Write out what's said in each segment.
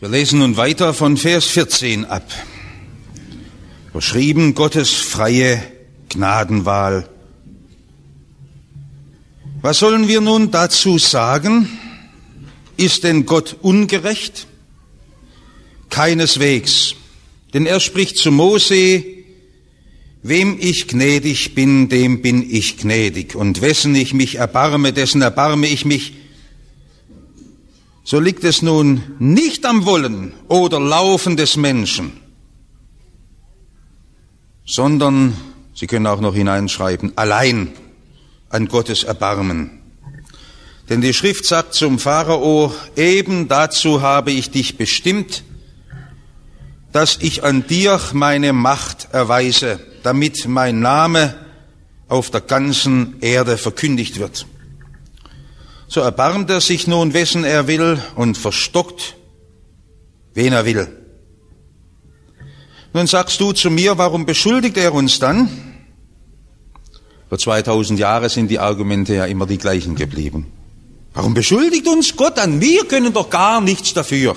Wir lesen nun weiter von Vers 14 ab. Überschrieben Gottes freie Gnadenwahl. Was sollen wir nun dazu sagen? Ist denn Gott ungerecht? Keineswegs. Denn er spricht zu Mose, wem ich gnädig bin, dem bin ich gnädig. Und wessen ich mich erbarme, dessen erbarme ich mich. So liegt es nun nicht am Wollen oder Laufen des Menschen, sondern, Sie können auch noch hineinschreiben, allein an Gottes Erbarmen. Denn die Schrift sagt zum Pharao, eben dazu habe ich dich bestimmt, dass ich an dir meine Macht erweise, damit mein Name auf der ganzen Erde verkündigt wird. So erbarmt er sich nun, wessen er will, und verstockt, wen er will. Nun sagst du zu mir, warum beschuldigt er uns dann? Vor 2000 Jahren sind die Argumente ja immer die gleichen geblieben. Warum beschuldigt uns Gott an? Wir können doch gar nichts dafür.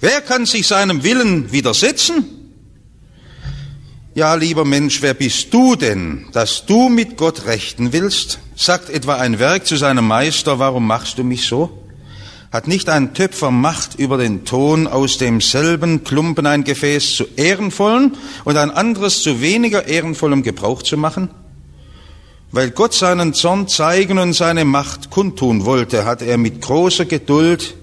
Wer kann sich seinem Willen widersetzen? Ja, lieber Mensch, wer bist du denn, dass du mit Gott rechten willst? Sagt etwa ein Werk zu seinem Meister, warum machst du mich so? Hat nicht ein Töpfer Macht über den Ton aus demselben Klumpen ein Gefäß zu ehrenvollen und ein anderes zu weniger ehrenvollem Gebrauch zu machen? Weil Gott seinen Zorn zeigen und seine Macht kundtun wollte, hat er mit großer Geduld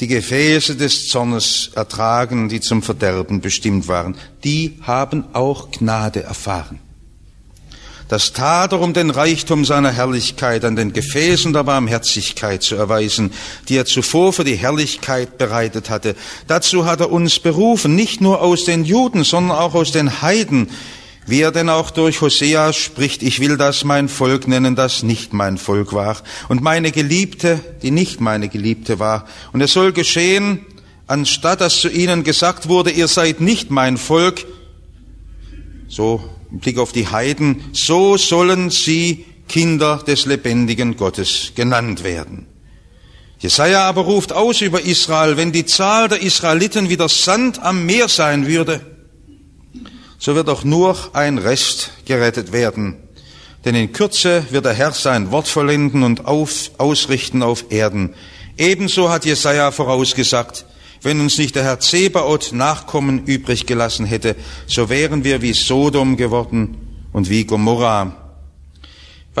die Gefäße des Zornes ertragen, die zum Verderben bestimmt waren. Die haben auch Gnade erfahren. Das tat er, um den Reichtum seiner Herrlichkeit an den Gefäßen der Barmherzigkeit zu erweisen, die er zuvor für die Herrlichkeit bereitet hatte. Dazu hat er uns berufen, nicht nur aus den Juden, sondern auch aus den Heiden, wie er denn auch durch Hosea spricht, ich will das mein Volk nennen, das nicht mein Volk war, und meine Geliebte, die nicht meine Geliebte war. Und es soll geschehen, anstatt dass zu ihnen gesagt wurde, ihr seid nicht mein Volk, so im Blick auf die Heiden, so sollen sie Kinder des lebendigen Gottes genannt werden. Jesaja aber ruft aus über Israel, wenn die Zahl der Israeliten wie der Sand am Meer sein würde, so wird auch nur ein Rest gerettet werden. Denn in Kürze wird der Herr sein Wort vollenden und auf, ausrichten auf Erden. Ebenso hat Jesaja vorausgesagt, wenn uns nicht der Herr Zebaoth Nachkommen übrig gelassen hätte, so wären wir wie Sodom geworden und wie Gomorra.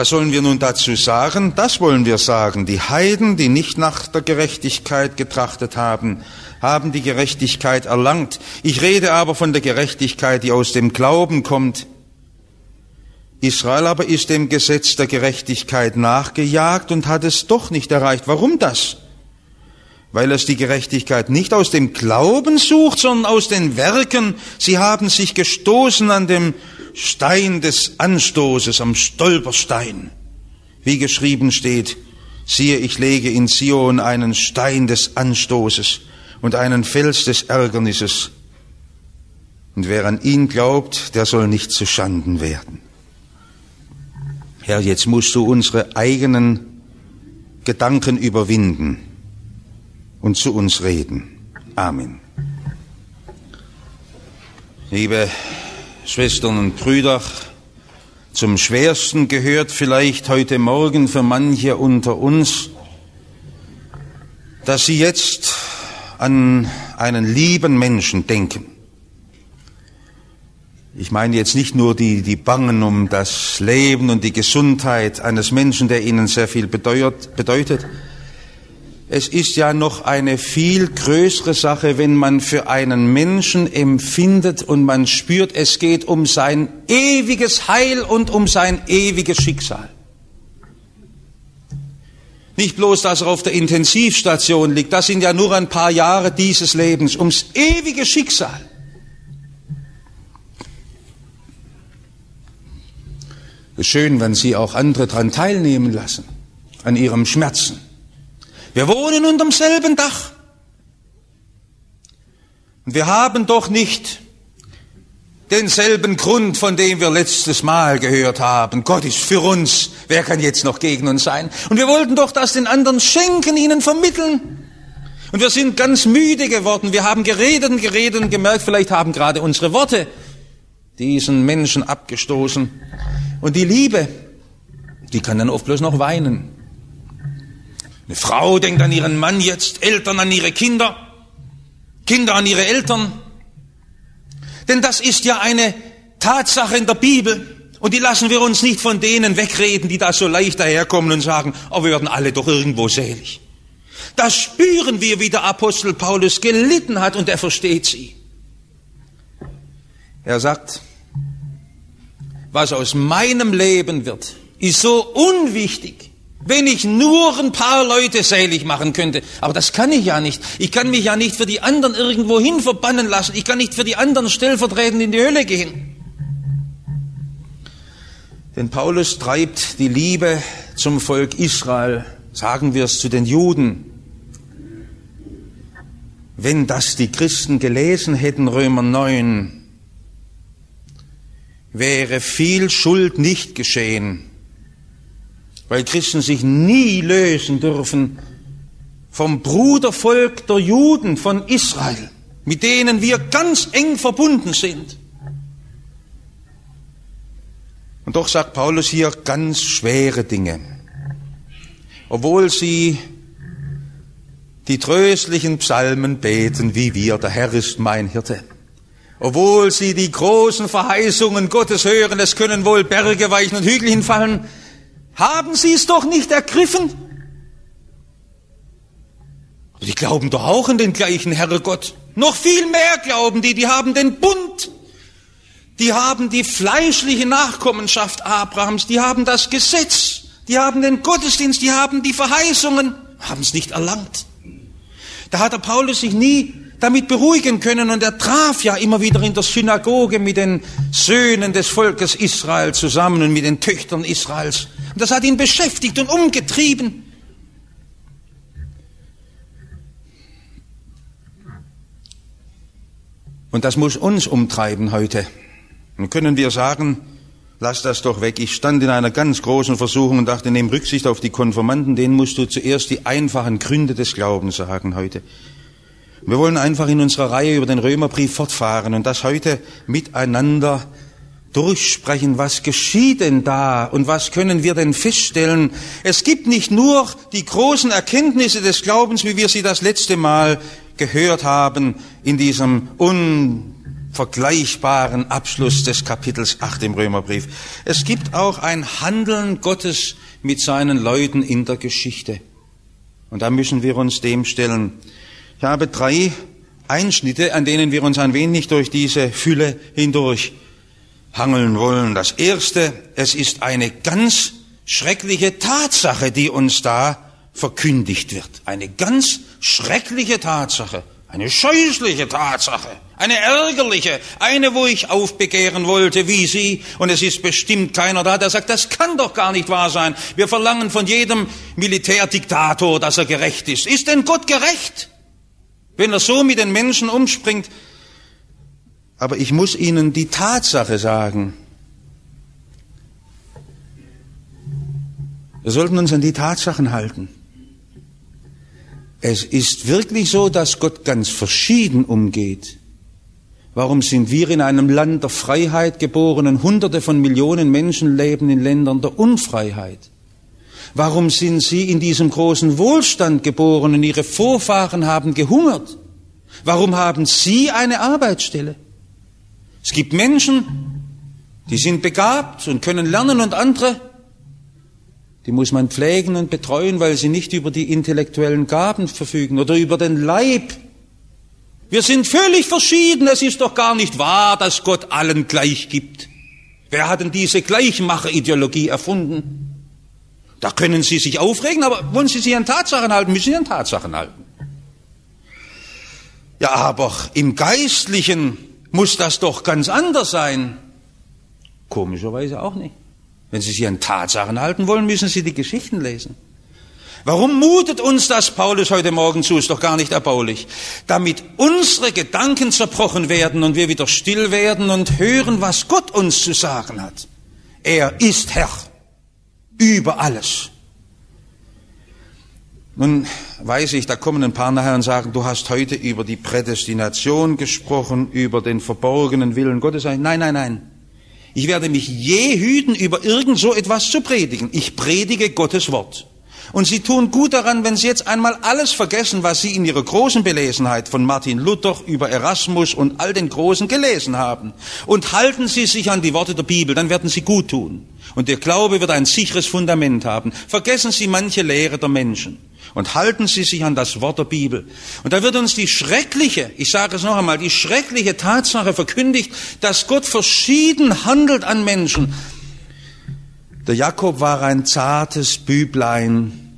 Was sollen wir nun dazu sagen? Das wollen wir sagen. Die Heiden, die nicht nach der Gerechtigkeit getrachtet haben, haben die Gerechtigkeit erlangt. Ich rede aber von der Gerechtigkeit, die aus dem Glauben kommt. Israel aber ist dem Gesetz der Gerechtigkeit nachgejagt und hat es doch nicht erreicht. Warum das? Weil es die Gerechtigkeit nicht aus dem Glauben sucht, sondern aus den Werken. Sie haben sich gestoßen an dem Stein des Anstoßes, am Stolperstein. Wie geschrieben steht, siehe, ich lege in Zion einen Stein des Anstoßes und einen Fels des Ärgernisses. Und wer an ihn glaubt, der soll nicht zu Schanden werden. Herr, jetzt musst du unsere eigenen Gedanken überwinden und zu uns reden. Amen. Liebe Schwestern und Brüder, zum Schwersten gehört vielleicht heute Morgen für manche unter uns, dass sie jetzt an einen lieben Menschen denken. Ich meine jetzt nicht nur die, die bangen um das Leben und die Gesundheit eines Menschen, der ihnen sehr viel bedeutet. Es ist ja noch eine viel größere Sache, wenn man für einen Menschen empfindet und man spürt, es geht um sein ewiges Heil und um sein ewiges Schicksal. Nicht bloß, dass er auf der Intensivstation liegt, das sind ja nur ein paar Jahre dieses Lebens, ums ewige Schicksal. Schön, wenn Sie auch andere daran teilnehmen lassen, an Ihrem Schmerzen. Wir wohnen unterm selben Dach. Und wir haben doch nicht denselben Grund, von dem wir letztes Mal gehört haben. Gott ist für uns. Wer kann jetzt noch gegen uns sein? Und wir wollten doch das den anderen schenken, ihnen vermitteln. Und wir sind ganz müde geworden. Wir haben geredet und geredet und gemerkt, vielleicht haben gerade unsere Worte diesen Menschen abgestoßen. Und die Liebe, die kann dann oft bloß noch weinen. Eine Frau denkt an ihren Mann jetzt, Eltern an ihre Kinder, Kinder an ihre Eltern. Denn das ist ja eine Tatsache in der Bibel. Und die lassen wir uns nicht von denen wegreden, die da so leicht daherkommen und sagen, oh, wir werden alle doch irgendwo selig. Das spüren wir, wie der Apostel Paulus gelitten hat und er versteht sie. Er sagt, was aus meinem Leben wird, ist so unwichtig, wenn ich nur ein paar Leute selig machen könnte. Aber das kann ich ja nicht. Ich kann mich ja nicht für die anderen irgendwo hin verbannen lassen. Ich kann nicht für die anderen stellvertretend in die Hölle gehen. Denn Paulus treibt die Liebe zum Volk Israel, sagen wir es zu den Juden. Wenn das die Christen gelesen hätten, Römer 9, wäre viel Schuld nicht geschehen, weil Christen sich nie lösen dürfen vom Brudervolk der Juden von Israel, mit denen wir ganz eng verbunden sind. Und doch sagt Paulus hier ganz schwere Dinge. Obwohl sie die tröstlichen Psalmen beten, wie wir, der Herr ist mein Hirte. Obwohl sie die großen Verheißungen Gottes hören, es können wohl Berge weichen und Hügel hinfallen, haben sie es doch nicht ergriffen? Die glauben doch auch an den gleichen Herrgott. Noch viel mehr glauben die, die haben den Bund die haben die fleischliche Nachkommenschaft Abrahams, die haben das Gesetz, die haben den Gottesdienst, die haben die Verheißungen, haben es nicht erlangt. Da hat der Paulus sich nie damit beruhigen können und er traf ja immer wieder in der Synagoge mit den Söhnen des Volkes Israel zusammen und mit den Töchtern Israels. Und das hat ihn beschäftigt und umgetrieben. Und das muss uns umtreiben heute. Dann können wir sagen, lass das doch weg. Ich stand in einer ganz großen Versuchung und dachte, nimm Rücksicht auf die Konformanten, denen musst du zuerst die einfachen Gründe des Glaubens sagen heute. Wir wollen einfach in unserer Reihe über den Römerbrief fortfahren und das heute miteinander durchsprechen. Was geschieht denn da und was können wir denn feststellen? Es gibt nicht nur die großen Erkenntnisse des Glaubens, wie wir sie das letzte Mal gehört haben in diesem un vergleichbaren Abschluss des Kapitels 8 im Römerbrief. Es gibt auch ein Handeln Gottes mit seinen Leuten in der Geschichte. Und da müssen wir uns dem stellen. Ich habe drei Einschnitte, an denen wir uns ein wenig durch diese Fülle hindurch hangeln wollen. Das erste, es ist eine ganz schreckliche Tatsache, die uns da verkündigt wird. Eine ganz schreckliche Tatsache. Eine scheußliche Tatsache, eine ärgerliche, eine, wo ich aufbegehren wollte, wie Sie, und es ist bestimmt keiner da, der sagt, das kann doch gar nicht wahr sein. Wir verlangen von jedem Militärdiktator, dass er gerecht ist. Ist denn Gott gerecht, wenn er so mit den Menschen umspringt? Aber ich muss Ihnen die Tatsache sagen. Wir sollten uns an die Tatsachen halten. Es ist wirklich so, dass Gott ganz verschieden umgeht. Warum sind wir in einem Land der Freiheit geboren und Hunderte von Millionen Menschen leben in Ländern der Unfreiheit? Warum sind Sie in diesem großen Wohlstand geboren und Ihre Vorfahren haben gehungert? Warum haben Sie eine Arbeitsstelle? Es gibt Menschen, die sind begabt und können lernen und andere, die muss man pflegen und betreuen, weil sie nicht über die intellektuellen Gaben verfügen oder über den Leib. Wir sind völlig verschieden. Es ist doch gar nicht wahr, dass Gott allen gleich gibt. Wer hat denn diese Gleichmacherideologie erfunden? Da können Sie sich aufregen, aber wollen Sie sich an Tatsachen halten, müssen Sie an Tatsachen halten. Ja, aber im Geistlichen muss das doch ganz anders sein. Komischerweise auch nicht. Wenn Sie sich an Tatsachen halten wollen, müssen Sie die Geschichten lesen. Warum mutet uns das Paulus heute Morgen zu? Ist doch gar nicht erbaulich. Damit unsere Gedanken zerbrochen werden und wir wieder still werden und hören, was Gott uns zu sagen hat. Er ist Herr über alles. Nun weiß ich, da kommen ein paar nachher und sagen, du hast heute über die Prädestination gesprochen, über den verborgenen Willen Gottes. Nein, nein, nein. Ich werde mich je hüten, über irgend so etwas zu predigen. Ich predige Gottes Wort. Und Sie tun gut daran, wenn Sie jetzt einmal alles vergessen, was Sie in Ihrer großen Belesenheit von Martin Luther über Erasmus und all den Großen gelesen haben. Und halten Sie sich an die Worte der Bibel, dann werden Sie gut tun. Und Ihr Glaube wird ein sicheres Fundament haben. Vergessen Sie manche Lehre der Menschen und halten Sie sich an das Wort der Bibel. Und da wird uns die schreckliche, ich sage es noch einmal, die schreckliche Tatsache verkündigt, dass Gott verschieden handelt an Menschen. Der Jakob war ein zartes Büblein.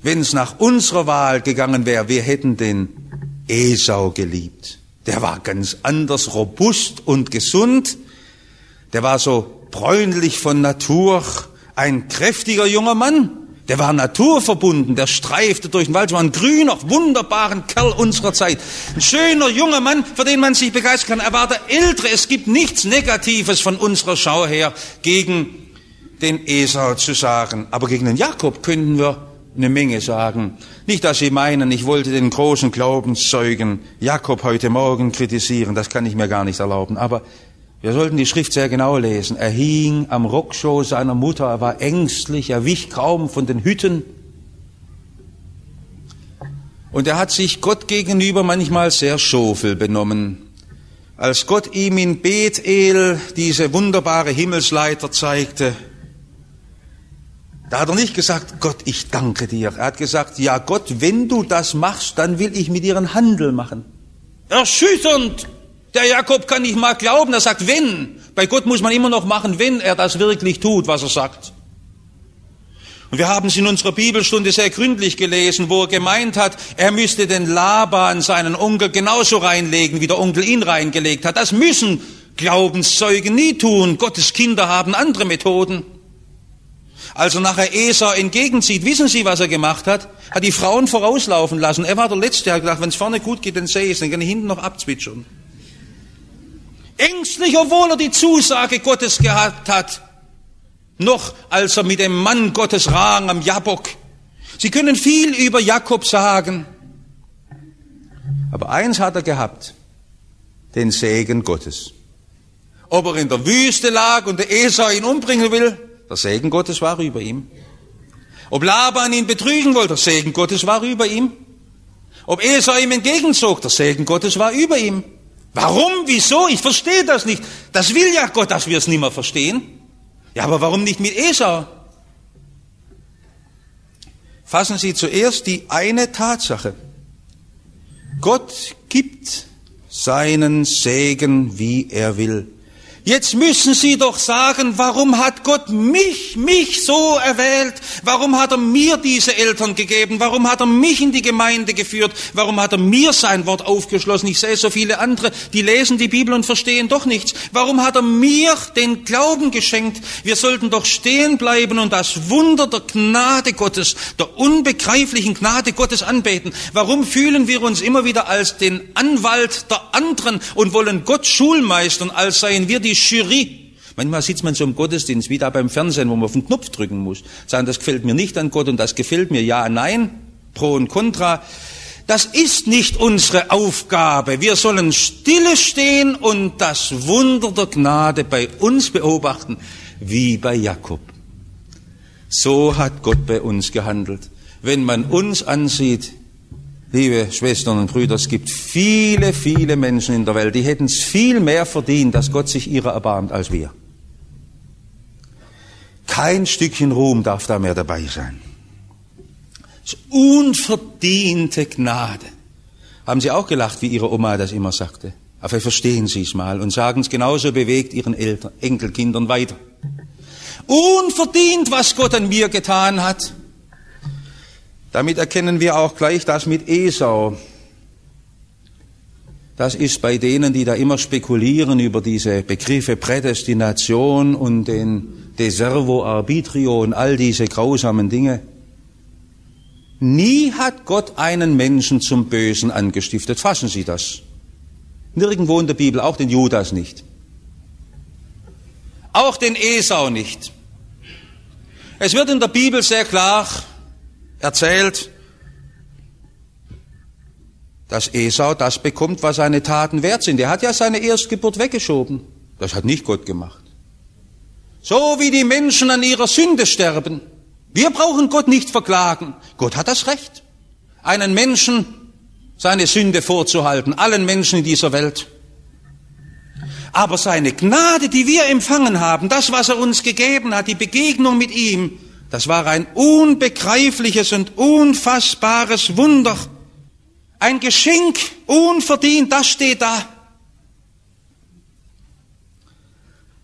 Wenn es nach unserer Wahl gegangen wäre, wir hätten den Esau geliebt. Der war ganz anders robust und gesund. Der war so bräunlich von Natur, ein kräftiger junger Mann. Der war naturverbunden, der streifte durch den Wald, war ein grüner, wunderbarer Kerl unserer Zeit. Ein schöner junger Mann, für den man sich begeistern kann. Er war der Ältere. Es gibt nichts Negatives von unserer Schau her gegen den Esau zu sagen. Aber gegen den Jakob könnten wir eine Menge sagen. Nicht, dass Sie meinen, ich wollte den großen Glaubenszeugen Jakob heute Morgen kritisieren. Das kann ich mir gar nicht erlauben. Aber wir sollten die Schrift sehr genau lesen. Er hing am Rockschoß seiner Mutter, er war ängstlich, er wich kaum von den Hütten. Und er hat sich Gott gegenüber manchmal sehr schofel benommen. Als Gott ihm in Bethel diese wunderbare Himmelsleiter zeigte, da hat er nicht gesagt, Gott, ich danke dir. Er hat gesagt, ja Gott, wenn du das machst, dann will ich mit dir einen Handel machen. Erschütternd der Jakob kann nicht mal glauben, er sagt, wenn. Bei Gott muss man immer noch machen, wenn er das wirklich tut, was er sagt. Und wir haben es in unserer Bibelstunde sehr gründlich gelesen, wo er gemeint hat, er müsste den Laban, seinen Onkel, genauso reinlegen, wie der Onkel ihn reingelegt hat. Das müssen Glaubenszeugen nie tun. Gottes Kinder haben andere Methoden. Als er nachher Esau entgegenzieht, wissen Sie, was er gemacht hat? Hat die Frauen vorauslaufen lassen. Er war der Letzte, er hat gedacht, wenn es vorne gut geht, dann sehe ich es, dann kann ich hinten noch abzwitschern. Ängstlich, obwohl er die Zusage Gottes gehabt hat, noch als er mit dem Mann Gottes rang am Jabok. Sie können viel über Jakob sagen, aber eins hat er gehabt, den Segen Gottes. Ob er in der Wüste lag und der Esau ihn umbringen will, der Segen Gottes war über ihm. Ob Laban ihn betrügen wollte, der Segen Gottes war über ihm. Ob Esau ihm entgegenzog, der Segen Gottes war über ihm. Warum? Wieso? Ich verstehe das nicht. Das will ja Gott, dass wir es nicht mehr verstehen. Ja, aber warum nicht mit Esau? Fassen Sie zuerst die eine Tatsache. Gott gibt seinen Segen, wie er will. Jetzt müssen Sie doch sagen, warum hat Gott mich, mich so erwählt? Warum hat er mir diese Eltern gegeben? Warum hat er mich in die Gemeinde geführt? Warum hat er mir sein Wort aufgeschlossen? Ich sehe so viele andere, die lesen die Bibel und verstehen doch nichts. Warum hat er mir den Glauben geschenkt? Wir sollten doch stehen bleiben und das Wunder der Gnade Gottes, der unbegreiflichen Gnade Gottes anbeten. Warum fühlen wir uns immer wieder als den Anwalt der anderen und wollen Gott schulmeistern, als seien wir die die Jury. Manchmal sitzt man so im Gottesdienst, wie da beim Fernsehen, wo man auf den Knopf drücken muss. Sagen, das gefällt mir nicht an Gott und das gefällt mir ja, nein, pro und contra. Das ist nicht unsere Aufgabe. Wir sollen stille stehen und das Wunder der Gnade bei uns beobachten, wie bei Jakob. So hat Gott bei uns gehandelt. Wenn man uns ansieht, Liebe Schwestern und Brüder, es gibt viele, viele Menschen in der Welt, die hätten es viel mehr verdient, dass Gott sich ihrer erbarmt als wir. Kein Stückchen Ruhm darf da mehr dabei sein. Das unverdiente Gnade. Haben Sie auch gelacht, wie Ihre Oma das immer sagte? Aber verstehen Sie es mal und sagen es genauso bewegt Ihren Eltern, Enkelkindern weiter. Unverdient, was Gott an mir getan hat. Damit erkennen wir auch gleich das mit Esau. Das ist bei denen, die da immer spekulieren über diese Begriffe Prädestination und den Deservo Arbitrio und all diese grausamen Dinge. Nie hat Gott einen Menschen zum Bösen angestiftet. Fassen Sie das. Nirgendwo in der Bibel, auch den Judas nicht. Auch den Esau nicht. Es wird in der Bibel sehr klar erzählt, dass Esau das bekommt, was seine Taten wert sind. Er hat ja seine Erstgeburt weggeschoben. Das hat nicht Gott gemacht. So wie die Menschen an ihrer Sünde sterben. Wir brauchen Gott nicht verklagen. Gott hat das Recht, einen Menschen seine Sünde vorzuhalten, allen Menschen in dieser Welt. Aber seine Gnade, die wir empfangen haben, das, was er uns gegeben hat, die Begegnung mit ihm, das war ein unbegreifliches und unfassbares Wunder. Ein Geschenk, unverdient, das steht da.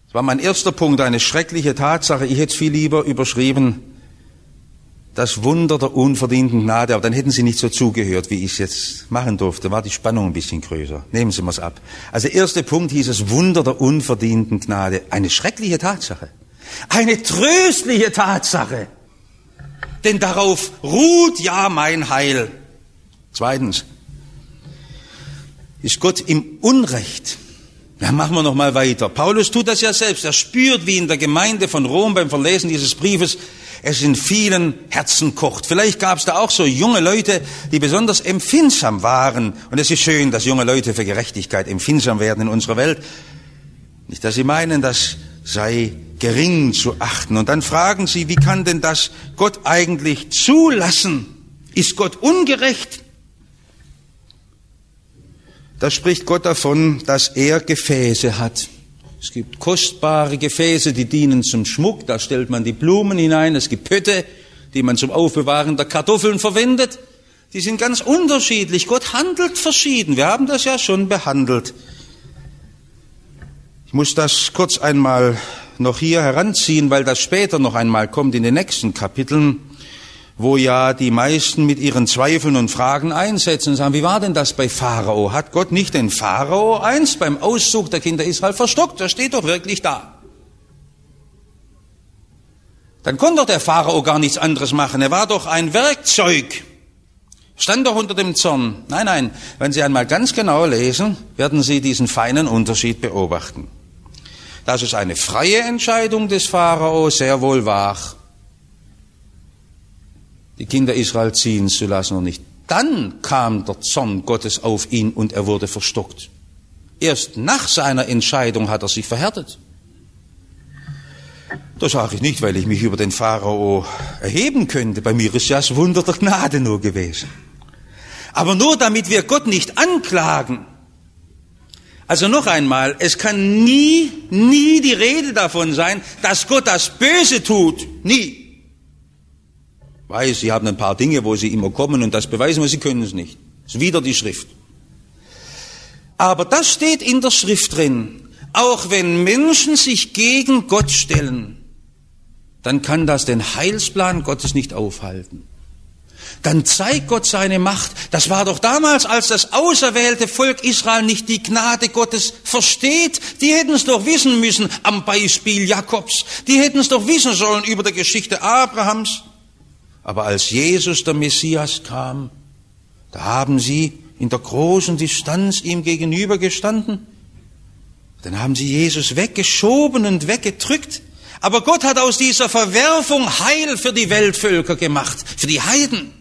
Das war mein erster Punkt, eine schreckliche Tatsache. Ich hätte es viel lieber überschrieben, das Wunder der unverdienten Gnade, aber dann hätten Sie nicht so zugehört, wie ich es jetzt machen durfte. War die Spannung ein bisschen größer. Nehmen Sie mal's ab. Also erster Punkt hieß es Wunder der unverdienten Gnade. Eine schreckliche Tatsache. Eine tröstliche Tatsache. Denn darauf ruht ja mein Heil. Zweitens. Ist Gott im Unrecht? Ja, machen wir noch mal weiter. Paulus tut das ja selbst. Er spürt, wie in der Gemeinde von Rom beim Verlesen dieses Briefes es in vielen Herzen kocht. Vielleicht gab es da auch so junge Leute, die besonders empfindsam waren. Und es ist schön, dass junge Leute für Gerechtigkeit empfindsam werden in unserer Welt. Nicht, dass sie meinen, das sei gering zu achten. Und dann fragen sie, wie kann denn das Gott eigentlich zulassen? Ist Gott ungerecht? Da spricht Gott davon, dass er Gefäße hat. Es gibt kostbare Gefäße, die dienen zum Schmuck, da stellt man die Blumen hinein. Es gibt Pötte, die man zum Aufbewahren der Kartoffeln verwendet. Die sind ganz unterschiedlich. Gott handelt verschieden. Wir haben das ja schon behandelt. Ich muss das kurz einmal noch hier heranziehen, weil das später noch einmal kommt in den nächsten Kapiteln wo ja die meisten mit ihren Zweifeln und Fragen einsetzen und sagen, wie war denn das bei Pharao? Hat Gott nicht den Pharao einst beim Auszug der Kinder Israel verstockt? Das steht doch wirklich da. Dann konnte doch der Pharao gar nichts anderes machen. Er war doch ein Werkzeug. Stand doch unter dem Zorn. Nein, nein, wenn Sie einmal ganz genau lesen, werden Sie diesen feinen Unterschied beobachten. Das ist eine freie Entscheidung des Pharao, sehr wohl wahr die Kinder Israel ziehen zu lassen und nicht. Dann kam der Zorn Gottes auf ihn und er wurde verstockt. Erst nach seiner Entscheidung hat er sich verhärtet. Das sage ich nicht, weil ich mich über den Pharao erheben könnte. Bei mir ist ja das Wunder der Gnade nur gewesen. Aber nur damit wir Gott nicht anklagen. Also noch einmal, es kann nie, nie die Rede davon sein, dass Gott das Böse tut. Nie weiß, Sie haben ein paar Dinge, wo Sie immer kommen und das beweisen, aber Sie können es nicht. Das ist wieder die Schrift. Aber das steht in der Schrift drin. Auch wenn Menschen sich gegen Gott stellen, dann kann das den Heilsplan Gottes nicht aufhalten. Dann zeigt Gott seine Macht. Das war doch damals, als das auserwählte Volk Israel nicht die Gnade Gottes versteht. Die hätten es doch wissen müssen am Beispiel Jakobs. Die hätten es doch wissen sollen über die Geschichte Abrahams. Aber als Jesus, der Messias, kam, da haben sie in der großen Distanz ihm gegenüber gestanden. Dann haben sie Jesus weggeschoben und weggedrückt. Aber Gott hat aus dieser Verwerfung Heil für die Weltvölker gemacht, für die Heiden.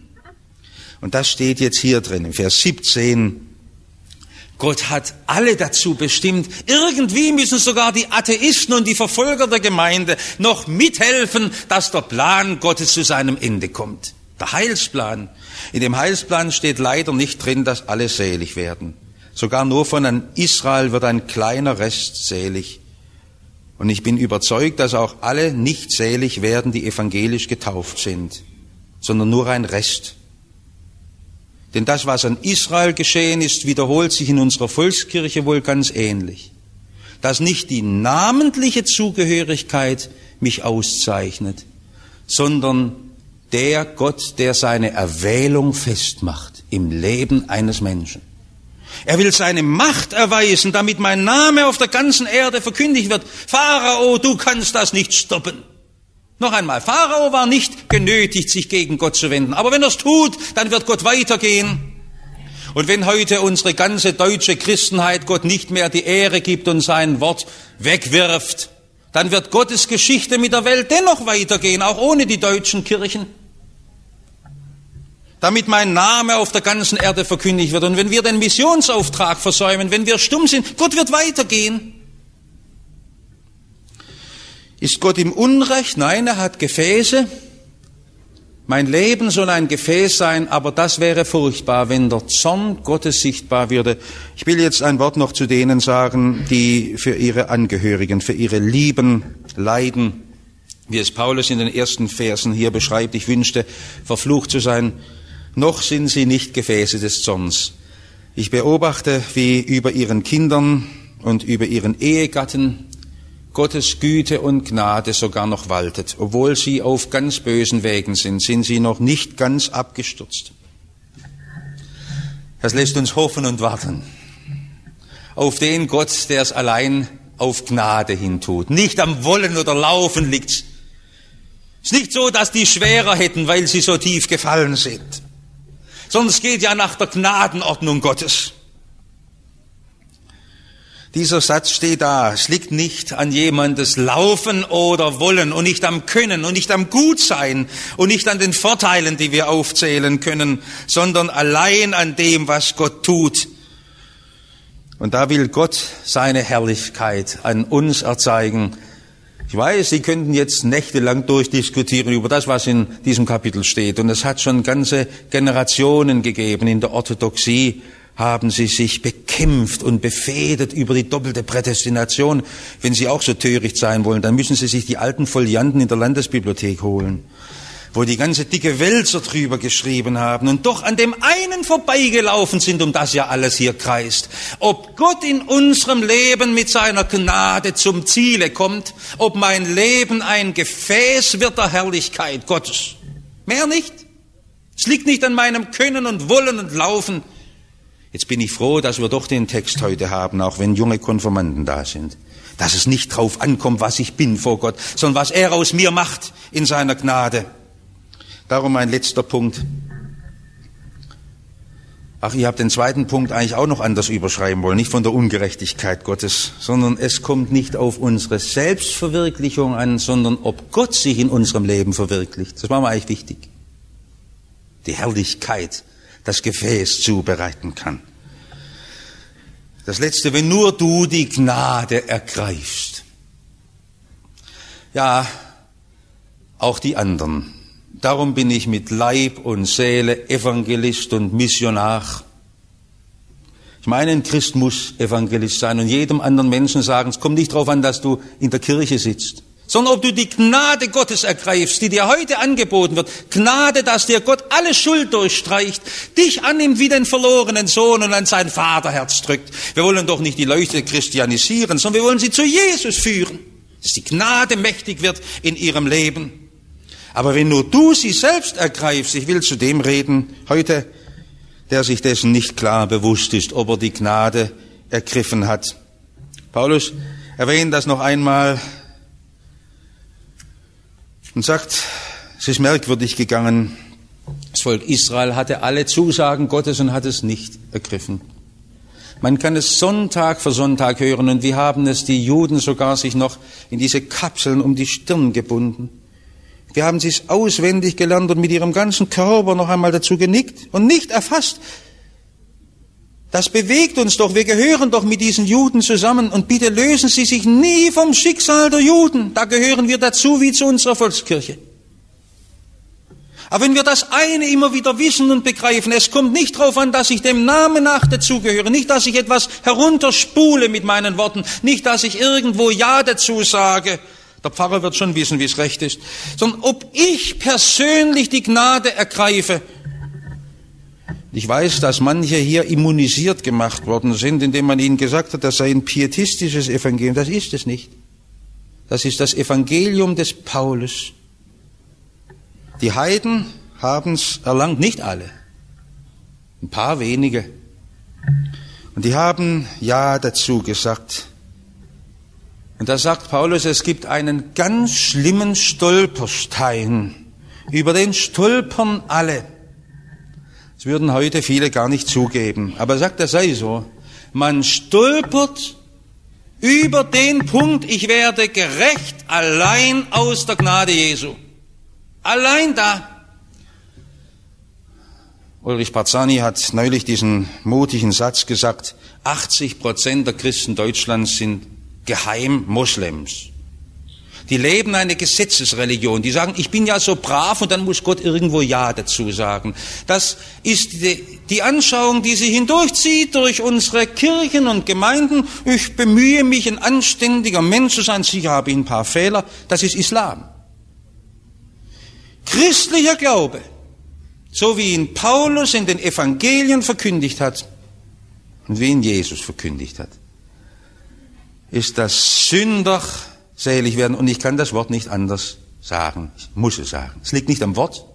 Und das steht jetzt hier drin, im Vers 17. Gott hat alle dazu bestimmt. Irgendwie müssen sogar die Atheisten und die Verfolger der Gemeinde noch mithelfen, dass der Plan Gottes zu seinem Ende kommt. Der Heilsplan. In dem Heilsplan steht leider nicht drin, dass alle selig werden. Sogar nur von Israel wird ein kleiner Rest selig. Und ich bin überzeugt, dass auch alle nicht selig werden, die evangelisch getauft sind, sondern nur ein Rest. Denn das, was an Israel geschehen ist, wiederholt sich in unserer Volkskirche wohl ganz ähnlich. Dass nicht die namentliche Zugehörigkeit mich auszeichnet, sondern der Gott, der seine Erwählung festmacht im Leben eines Menschen. Er will seine Macht erweisen, damit mein Name auf der ganzen Erde verkündigt wird. Pharao, du kannst das nicht stoppen. Noch einmal, Pharao war nicht genötigt, sich gegen Gott zu wenden. Aber wenn er es tut, dann wird Gott weitergehen. Und wenn heute unsere ganze deutsche Christenheit Gott nicht mehr die Ehre gibt und sein Wort wegwirft, dann wird Gottes Geschichte mit der Welt dennoch weitergehen, auch ohne die deutschen Kirchen. damit mein Name auf der ganzen Erde verkündigt wird. Und wenn wir den Missionsauftrag versäumen, wenn wir stumm sind, Gott wird weitergehen. Ist Gott im Unrecht? Nein, er hat Gefäße. Mein Leben soll ein Gefäß sein, aber das wäre furchtbar, wenn der Zorn Gottes sichtbar würde. Ich will jetzt ein Wort noch zu denen sagen, die für ihre Angehörigen, für ihre Lieben leiden, wie es Paulus in den ersten Versen hier beschreibt. Ich wünschte, verflucht zu sein, noch sind sie nicht Gefäße des Zorns. Ich beobachte, wie über ihren Kindern und über ihren Ehegatten Gottes Güte und Gnade sogar noch waltet. Obwohl sie auf ganz bösen Wegen sind, sind sie noch nicht ganz abgestürzt. Das lässt uns hoffen und warten auf den Gott, der es allein auf Gnade hintut. Nicht am Wollen oder Laufen liegt. Es ist nicht so, dass die schwerer hätten, weil sie so tief gefallen sind es geht ja nach der Gnadenordnung Gottes. Dieser Satz steht da. Es liegt nicht an jemandes Laufen oder Wollen und nicht am Können und nicht am Gutsein und nicht an den Vorteilen, die wir aufzählen können, sondern allein an dem, was Gott tut. Und da will Gott seine Herrlichkeit an uns erzeigen ich weiß, Sie könnten jetzt nächtelang durchdiskutieren über das, was in diesem Kapitel steht. Und es hat schon ganze Generationen gegeben. In der Orthodoxie haben sie sich bekämpft und befehdet über die doppelte Prädestination. Wenn Sie auch so töricht sein wollen, dann müssen Sie sich die alten Folianten in der Landesbibliothek holen wo die ganze dicke Wälzer drüber geschrieben haben und doch an dem einen vorbeigelaufen sind, um das ja alles hier kreist. Ob Gott in unserem Leben mit seiner Gnade zum Ziele kommt, ob mein Leben ein Gefäß wird der Herrlichkeit Gottes. Mehr nicht. Es liegt nicht an meinem Können und Wollen und Laufen. Jetzt bin ich froh, dass wir doch den Text heute haben, auch wenn junge Konformanten da sind. Dass es nicht drauf ankommt, was ich bin vor Gott, sondern was er aus mir macht in seiner Gnade. Darum mein letzter Punkt. Ach, ihr habt den zweiten Punkt eigentlich auch noch anders überschreiben wollen, nicht von der Ungerechtigkeit Gottes, sondern es kommt nicht auf unsere Selbstverwirklichung an, sondern ob Gott sich in unserem Leben verwirklicht. Das war mir eigentlich wichtig. Die Herrlichkeit, das Gefäß zubereiten kann. Das letzte, wenn nur du die Gnade ergreifst. Ja, auch die anderen Darum bin ich mit Leib und Seele Evangelist und Missionar. Ich meine, ein Christ muss Evangelist sein und jedem anderen Menschen sagen, es kommt nicht darauf an, dass du in der Kirche sitzt, sondern ob du die Gnade Gottes ergreifst, die dir heute angeboten wird. Gnade, dass dir Gott alle Schuld durchstreicht, dich annimmt wie den verlorenen Sohn und an sein Vaterherz drückt. Wir wollen doch nicht die Leute christianisieren, sondern wir wollen sie zu Jesus führen, dass die Gnade mächtig wird in ihrem Leben. Aber wenn nur du sie selbst ergreifst, ich will zu dem reden heute, der sich dessen nicht klar bewusst ist, ob er die Gnade ergriffen hat. Paulus erwähnt das noch einmal und sagt, es ist merkwürdig gegangen. Das Volk Israel hatte alle Zusagen Gottes und hat es nicht ergriffen. Man kann es Sonntag für Sonntag hören und wie haben es die Juden sogar sich noch in diese Kapseln um die Stirn gebunden. Wir haben sie auswendig gelernt und mit ihrem ganzen Körper noch einmal dazu genickt und nicht erfasst. Das bewegt uns doch, wir gehören doch mit diesen Juden zusammen und bitte lösen Sie sich nie vom Schicksal der Juden. Da gehören wir dazu wie zu unserer Volkskirche. Aber wenn wir das eine immer wieder wissen und begreifen, es kommt nicht darauf an, dass ich dem Namen nach dazugehöre, nicht, dass ich etwas herunterspule mit meinen Worten, nicht, dass ich irgendwo Ja dazu sage, der Pfarrer wird schon wissen, wie es recht ist. Sondern ob ich persönlich die Gnade ergreife. Ich weiß, dass manche hier immunisiert gemacht worden sind, indem man ihnen gesagt hat, das sei ein pietistisches Evangelium. Das ist es nicht. Das ist das Evangelium des Paulus. Die Heiden haben es erlangt, nicht alle. Ein paar wenige. Und die haben Ja dazu gesagt. Und da sagt Paulus, es gibt einen ganz schlimmen Stolperstein. Über den stolpern alle. Würden heute viele gar nicht zugeben. Aber er sagt, das sei so. Man stolpert über den Punkt, ich werde gerecht allein aus der Gnade Jesu. Allein da. Ulrich Barzani hat neulich diesen mutigen Satz gesagt, 80 Prozent der Christen Deutschlands sind geheim Moslems. Die leben eine Gesetzesreligion. Die sagen, ich bin ja so brav und dann muss Gott irgendwo Ja dazu sagen. Das ist die, die Anschauung, die sich hindurchzieht durch unsere Kirchen und Gemeinden. Ich bemühe mich, ein anständiger Mensch zu sein. Sicher habe ich ein paar Fehler. Das ist Islam. Christlicher Glaube, so wie ihn Paulus in den Evangelien verkündigt hat und wie ihn Jesus verkündigt hat, ist das Sünder selig werden. Und ich kann das Wort nicht anders sagen. Ich muss es sagen. Es liegt nicht am Wort,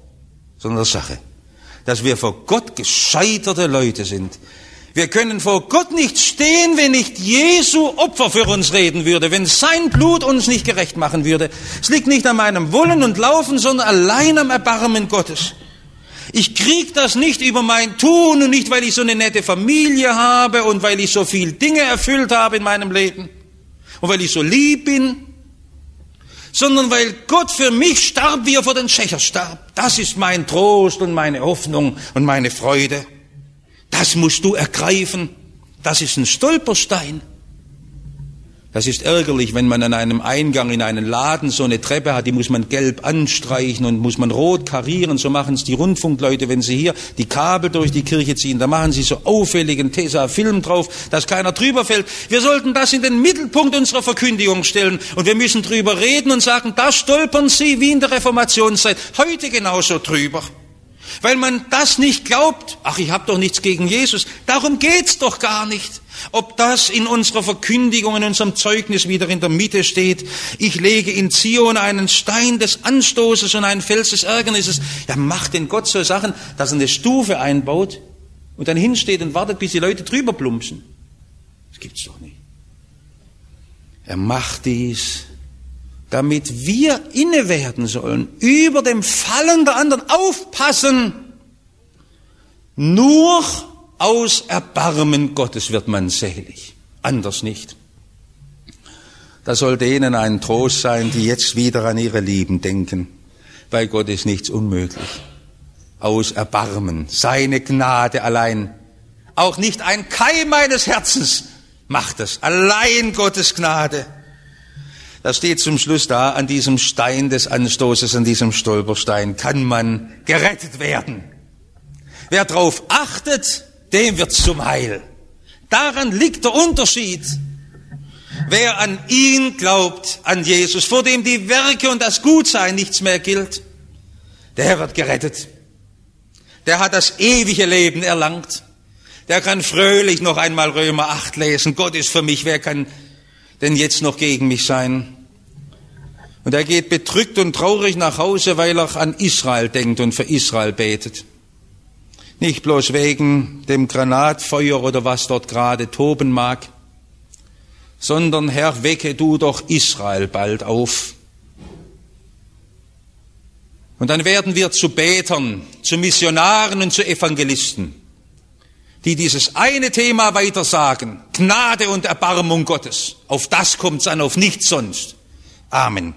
sondern der Sache. Dass wir vor Gott gescheiterte Leute sind. Wir können vor Gott nicht stehen, wenn nicht Jesu Opfer für uns reden würde, wenn sein Blut uns nicht gerecht machen würde. Es liegt nicht an meinem Wollen und Laufen, sondern allein am Erbarmen Gottes. Ich krieg das nicht über mein Tun und nicht, weil ich so eine nette Familie habe und weil ich so viel Dinge erfüllt habe in meinem Leben und weil ich so lieb bin sondern weil Gott für mich starb, wie er vor den Schächer starb. Das ist mein Trost und meine Hoffnung und meine Freude. Das musst du ergreifen. Das ist ein Stolperstein. Das ist ärgerlich, wenn man an einem Eingang in einen Laden so eine Treppe hat, die muss man gelb anstreichen und muss man rot karieren. So machen es die Rundfunkleute, wenn sie hier die Kabel durch die Kirche ziehen. Da machen sie so auffälligen Tesa-Film drauf, dass keiner drüber fällt. Wir sollten das in den Mittelpunkt unserer Verkündigung stellen und wir müssen drüber reden und sagen, da stolpern sie wie in der Reformationszeit heute genauso drüber. Weil man das nicht glaubt, ach, ich habe doch nichts gegen Jesus, darum geht's doch gar nicht. Ob das in unserer Verkündigung, in unserem Zeugnis wieder in der Mitte steht, ich lege in Zion einen Stein des Anstoßes und einen Fels des Ärgernisses. Ja, macht denn Gott so Sachen, dass er eine Stufe einbaut und dann hinsteht und wartet, bis die Leute drüber plumpsen? Das gibt's doch nicht. Er macht dies, damit wir inne werden sollen, über dem Fallen der anderen aufpassen. Nur aus Erbarmen Gottes wird man selig, anders nicht. Das soll denen ein Trost sein, die jetzt wieder an ihre Lieben denken. Bei Gott ist nichts unmöglich. Aus Erbarmen, seine Gnade allein. Auch nicht ein Keim meines Herzens macht es. Allein Gottes Gnade. Das steht zum Schluss da, an diesem Stein des Anstoßes, an diesem Stolperstein kann man gerettet werden. Wer darauf achtet, dem wird's zum Heil. Daran liegt der Unterschied. Wer an ihn glaubt, an Jesus, vor dem die Werke und das Gutsein nichts mehr gilt, der wird gerettet. Der hat das ewige Leben erlangt. Der kann fröhlich noch einmal Römer 8 lesen. Gott ist für mich. Wer kann denn jetzt noch gegen mich sein? Und er geht bedrückt und traurig nach Hause, weil er an Israel denkt und für Israel betet. Nicht bloß wegen dem Granatfeuer oder was dort gerade toben mag, sondern Herr, wecke du doch Israel bald auf. Und dann werden wir zu Betern, zu Missionaren und zu Evangelisten, die dieses eine Thema weitersagen, Gnade und Erbarmung Gottes. Auf das kommt es an, auf nichts sonst. Amen.